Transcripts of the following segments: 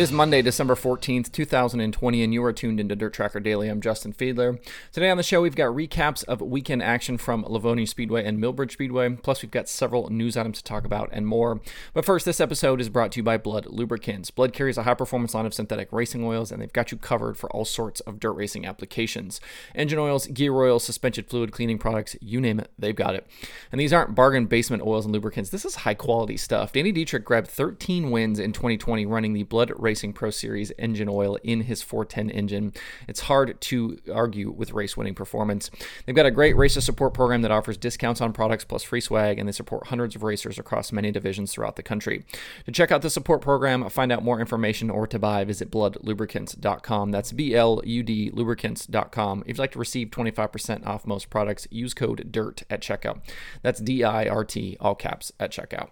It is Monday, December 14th, 2020, and you are tuned into Dirt Tracker Daily. I'm Justin Fiedler. Today on the show, we've got recaps of weekend action from Lavonia Speedway and Millbridge Speedway, plus, we've got several news items to talk about and more. But first, this episode is brought to you by Blud Lubricants. Blud carries a high performance line of synthetic racing oils, and they've got you covered for all sorts of dirt racing applications engine oils, gear oils, suspension fluid cleaning products, you name it, they've got it. And these aren't bargain basement oils and lubricants, this is high quality stuff. Danny Dietrich grabbed 13 wins in 2020 running the Blud Racing Pro Series engine oil in his 410 engine. It's hard to argue with race winning performance. They've got a great racer support program that offers discounts on products plus free swag, and they support hundreds of racers across many divisions throughout the country. To check out the support program, find out more information, or to buy, visit bludlubricants.com. That's B L U D lubricants.com. If you'd like to receive 25% off most products, use code DIRT at checkout. That's D I R T, all caps, at checkout.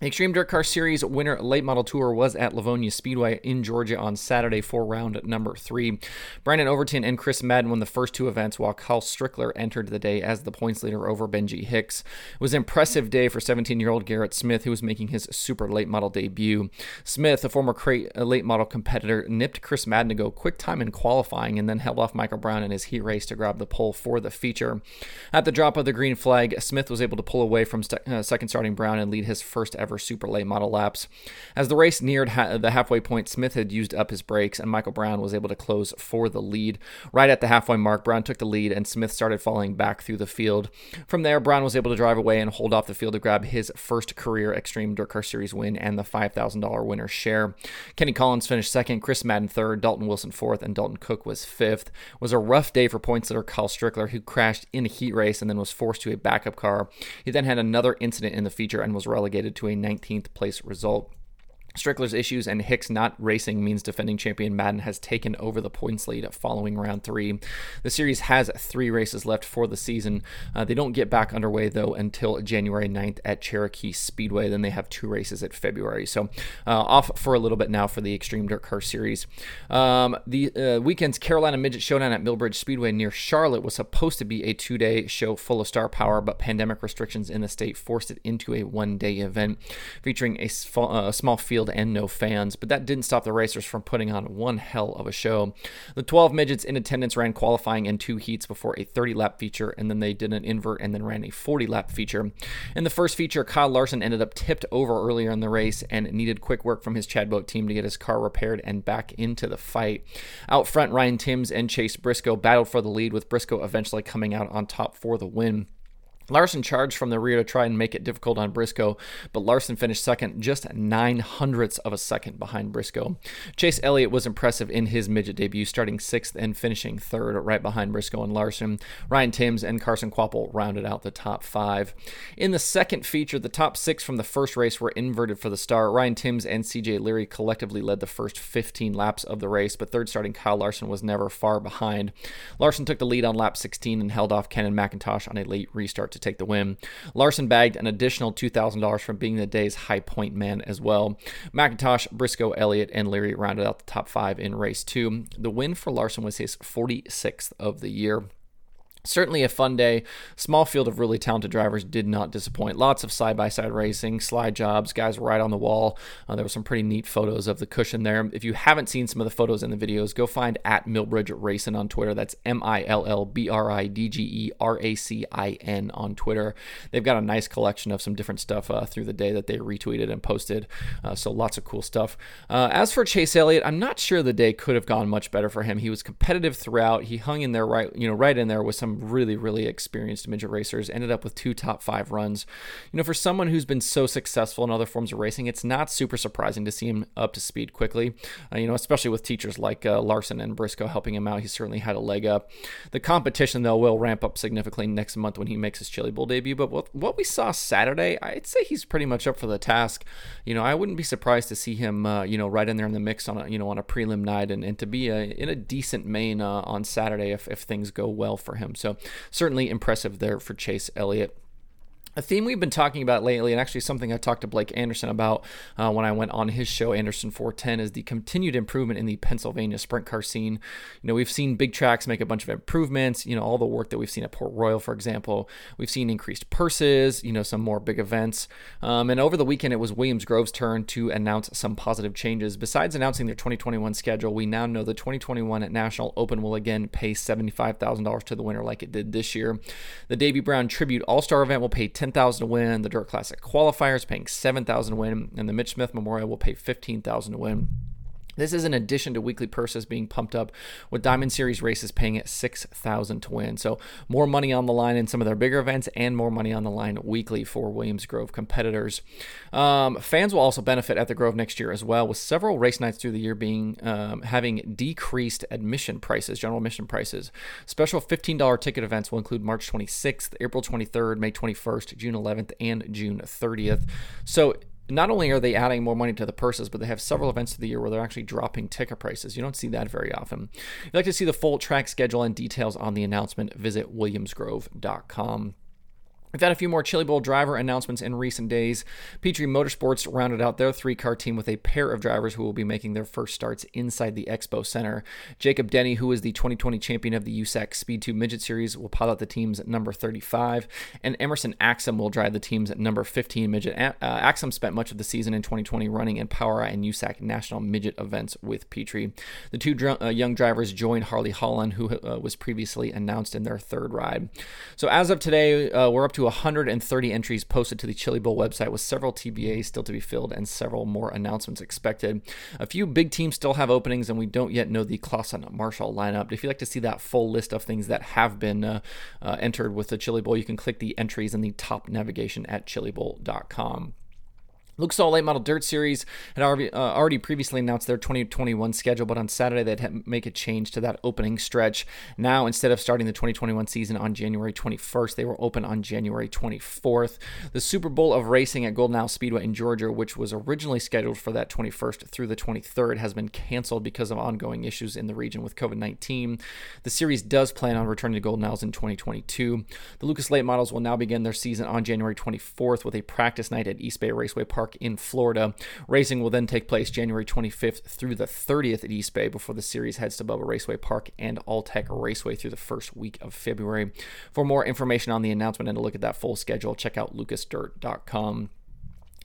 The Extreme Dirt Car Series winner late model tour was at Lavonia Speedway in Georgia on Saturday for round number three. Brandon Overton and Chris Madden won the first two events, while Kyle Strickler entered the day as the points leader over Benji Hicks. It was an impressive day for 17 year old Garrett Smith, who was making his super late model debut. Smith, a former crate late model competitor, nipped Chris Madden to go quick time in qualifying and then held off Michael Brown in his heat race to grab the pole for the feature. At the drop of the green flag, Smith was able to pull away from st- uh, second starting Brown and lead his first ever super late model laps. As the race neared ha- the halfway point, Smith had used up his brakes, and Michael Brown was able to close for the lead. Right at the halfway mark, Brown took the lead, and Smith started falling back through the field. From there, Brown was able to drive away and hold off the field to grab his first career Extreme Dirt Car Series win and the $5,000 winner share. Kenny Collins finished second, Chris Madden third, Dalton Wilson fourth, and Dalton Cook was fifth. It was a rough day for points leader Kyle Strickler, who crashed in a heat race and then was forced to a backup car. He then had another incident in the feature and was relegated to a 19th place result. Strickler's issues and Hicks not racing means defending champion Madden has taken over the points lead following round three. The series has three races left for the season. Uh, they don't get back underway though until January 9th at Cherokee Speedway. Then they have two races at February. So uh, off for a little bit now for the Extreme Dirt Car Series. Um, the uh, weekend's Carolina Midget Showdown at Millbridge Speedway near Charlotte was supposed to be a two-day show full of star power, but pandemic restrictions in the state forced it into a one-day event featuring a, a small field field and no fans, but that didn't stop the racers from putting on one hell of a show. The 12 midgets in attendance ran qualifying in two heats before a 30 lap feature, and then they did an invert and then ran a 40 lap feature. In the first feature, Kyle Larson ended up tipped over earlier in the race and needed quick work from his Chad Boat team to get his car repaired and back into the fight. Out front, Ryan Timms and Chase Briscoe battled for the lead, with Briscoe eventually coming out on top for the win. Larson charged from the rear to try and make it difficult on Briscoe, but Larson finished second, just nine hundredths of a second behind Briscoe. Chase Elliott was impressive in his midget debut, starting sixth and finishing third, right behind Briscoe and Larson. Ryan Timms and Carson Kvapil rounded out the top five. In the second feature, the top six from the first race were inverted for the start. Ryan Timms and CJ Leary collectively led the first 15 laps of the race, but third starting Kyle Larson was never far behind. Larson took the lead on lap 16 and held off Cannon McIntosh on a late restart to take the win. Larson bagged an additional $2,000 from being the day's high point man as well. McIntosh, Briscoe, Elliott, and Leary rounded out the top five in race two. The win for Larson was his 46th of the year. Certainly a fun day. Small field of really talented drivers did not disappoint. Lots of side by side racing, slide jobs, guys right on the wall. Uh, there were some pretty neat photos of the cushion there. If you haven't seen some of the photos in the videos, go find at Millbridge Racing on Twitter. That's M I L L B R I D G E R A C I N on Twitter. They've got a nice collection of some different stuff uh, through the day that they retweeted and posted. Uh, so lots of cool stuff. Uh, as for Chase Elliott, I'm not sure the day could have gone much better for him. He was competitive throughout. He hung in there right, you know, right in there with some some really, really experienced midget racers. Ended up with two top five runs. You know, for someone who's been so successful in other forms of racing, it's not super surprising to see him up to speed quickly. Uh, you know, especially with teachers like uh, Larson and Briscoe helping him out. He certainly had a leg up. The competition, though, will ramp up significantly next month when he makes his Chili Bowl debut. But what, we saw Saturday, I'd say he's pretty much up for the task. You know, I wouldn't be surprised to see him, uh, you know, right in there in the mix on a, you know, on a prelim night and, and to be a, in a decent main uh, on Saturday if, if things go well for him. So certainly impressive there for Chase Elliott. A theme we've been talking about lately, and actually something I talked to Blake Anderson about uh, when I went on his show, Anderson 410, is the continued improvement in the Pennsylvania sprint car scene. You know, we've seen big tracks make a bunch of improvements. You know, all the work that we've seen at Port Royal, for example. We've seen increased purses, you know, some more big events. Um, and over the weekend, it was Williams Grove's turn to announce some positive changes. Besides announcing their 2021 schedule, we now know the 2021 National Open will again pay $75,000 to the winner like it did this year. The Davy Brown Tribute All Star event will pay 10000 to win. The Dirt Classic qualifiers paying 7000 to win. And the Mitch Smith Memorial will pay 15000 to win. This is in addition to weekly purses being pumped up, with Diamond Series races paying at six thousand to win. So more money on the line in some of their bigger events, and more money on the line weekly for Williams Grove competitors. Um, fans will also benefit at the Grove next year as well, with several race nights through the year being um, having decreased admission prices, general admission prices. Special fifteen dollar ticket events will include March twenty sixth, April twenty third, May twenty first, June eleventh, and June thirtieth. So not only are they adding more money to the purses, but they have several events of the year where they're actually dropping ticket prices. You don't see that very often. If you'd like to see the full track schedule and details on the announcement, visit williamsgrove.com. We've had a few more Chili Bowl driver announcements in recent days. Petrie Motorsports rounded out their three car team with a pair of drivers who will be making their first starts inside the Expo Center. Jacob Denney, who is the 2020 champion of the USAC Speed 2 Midget Series, will pilot the team's number 35, and Emerson Axsom will drive the team's number 15 Midget. Uh, Axsom spent much of the season in 2020 running in Power and USAC national midget events with Petrie. The two dr- uh, young drivers joined Harley Holland, who uh, was previously announced in their third ride. So as of today, uh, we're up to to 130 entries posted to the Chili Bowl website, with several TBAs still to be filled and several more announcements expected. A few big teams still have openings, and we don't yet know the Clauson Marshall lineup. If you'd like to see that full list of things that have been uh, uh, entered with the Chili Bowl, you can click the entries in the top navigation at chilibowl.com. Lucas Oil Late Model Dirt Series had already, uh, already previously announced their 2021 schedule, but on Saturday they'd make a change to that opening stretch. Now, instead of starting the 2021 season on January 21st, they were open on January 24th. The Super Bowl of Racing at Golden Isle Speedway in Georgia, which was originally scheduled for that 21st through the 23rd, has been canceled because of ongoing issues in the region with COVID 19. The series does plan on returning to Golden Isles in 2022. The Lucas Late models will now begin their season on January 24th with a practice night at East Bay Raceway Park Park in Florida. Racing will then take place January 25th through the 30th at East Bay before the series heads to Bubba Raceway Park and Alltech Raceway through the first week of February. For more information on the announcement and to look at that full schedule, check out lucasdirt.com.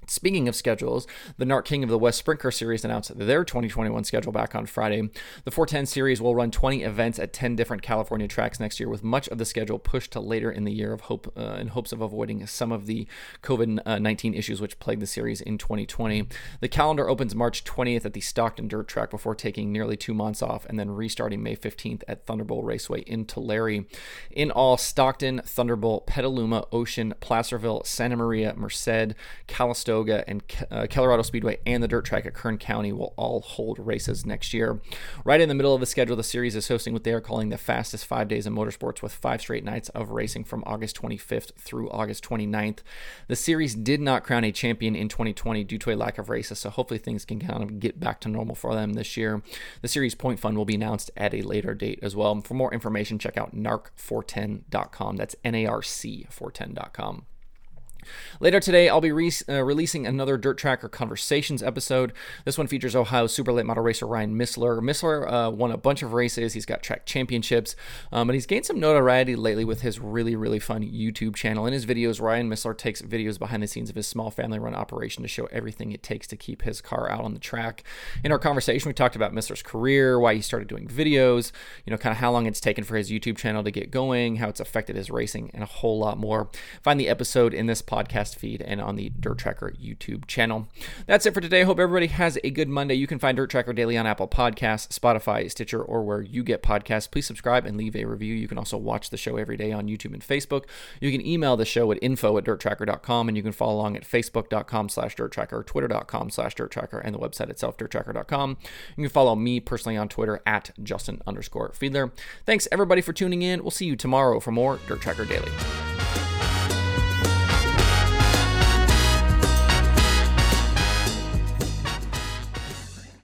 Speaking of schedules, the NARC King of the West Sprint Car Series announced their 2021 schedule back on Friday. The 410 Series will run 20 events at 10 different California tracks next year, with much of the schedule pushed to later in the year of hope uh, in hopes of avoiding some of the COVID-19 issues which plagued the series in 2020. The calendar opens March 20th at the Stockton Dirt Track before taking nearly two months off and then restarting May 15th at Thunderbowl Raceway in Tulare. In all, Stockton, Thunderbowl, Petaluma, Ocean, Placerville, Santa Maria, Merced, Calistoga, Saratoga, and uh, Colorado Speedway and the dirt track at Kern County will all hold races next year. Right in the middle of the schedule, the series is hosting what they are calling the fastest five days in motorsports with five straight nights of racing from August 25th through August 29th. The series did not crown a champion in 2020 due to a lack of races, so hopefully things can kind of get back to normal for them this year. The series point fund will be announced at a later date as well. For more information, check out narc410.com. That's N A R C 410.com. Later today, I'll be re- uh, releasing another Dirt Tracker Conversations episode. This one features Ohio super late model racer Ryan Missler. Missler uh, won a bunch of races. He's got track championships, um, and he's gained some notoriety lately with his really, really fun YouTube channel. In his videos, Ryan Missler takes videos behind the scenes of his small family run operation to show everything it takes to keep his car out on the track. In our conversation, we talked about Missler's career, why he started doing videos, you know, kind of how long it's taken for his YouTube channel to get going, how it's affected his racing, and a whole lot more. Find the episode in this podcast podcast feed and on the Dirt Tracker YouTube channel. That's it for today. Hope everybody has a good Monday. You can find Dirt Tracker Daily on Apple Podcasts, Spotify, Stitcher, or where you get podcasts. Please subscribe and leave a review. You can also watch the show every day on YouTube and Facebook. You can email the show at info at dirttracker.com and you can follow along at facebook.com slash dirttracker, twitter.com slash dirttracker, and the website itself, dirttracker.com. You can follow me personally on Twitter at Justin underscore Fiedler. Thanks everybody for tuning in. We'll see you tomorrow for more Dirt Tracker Daily.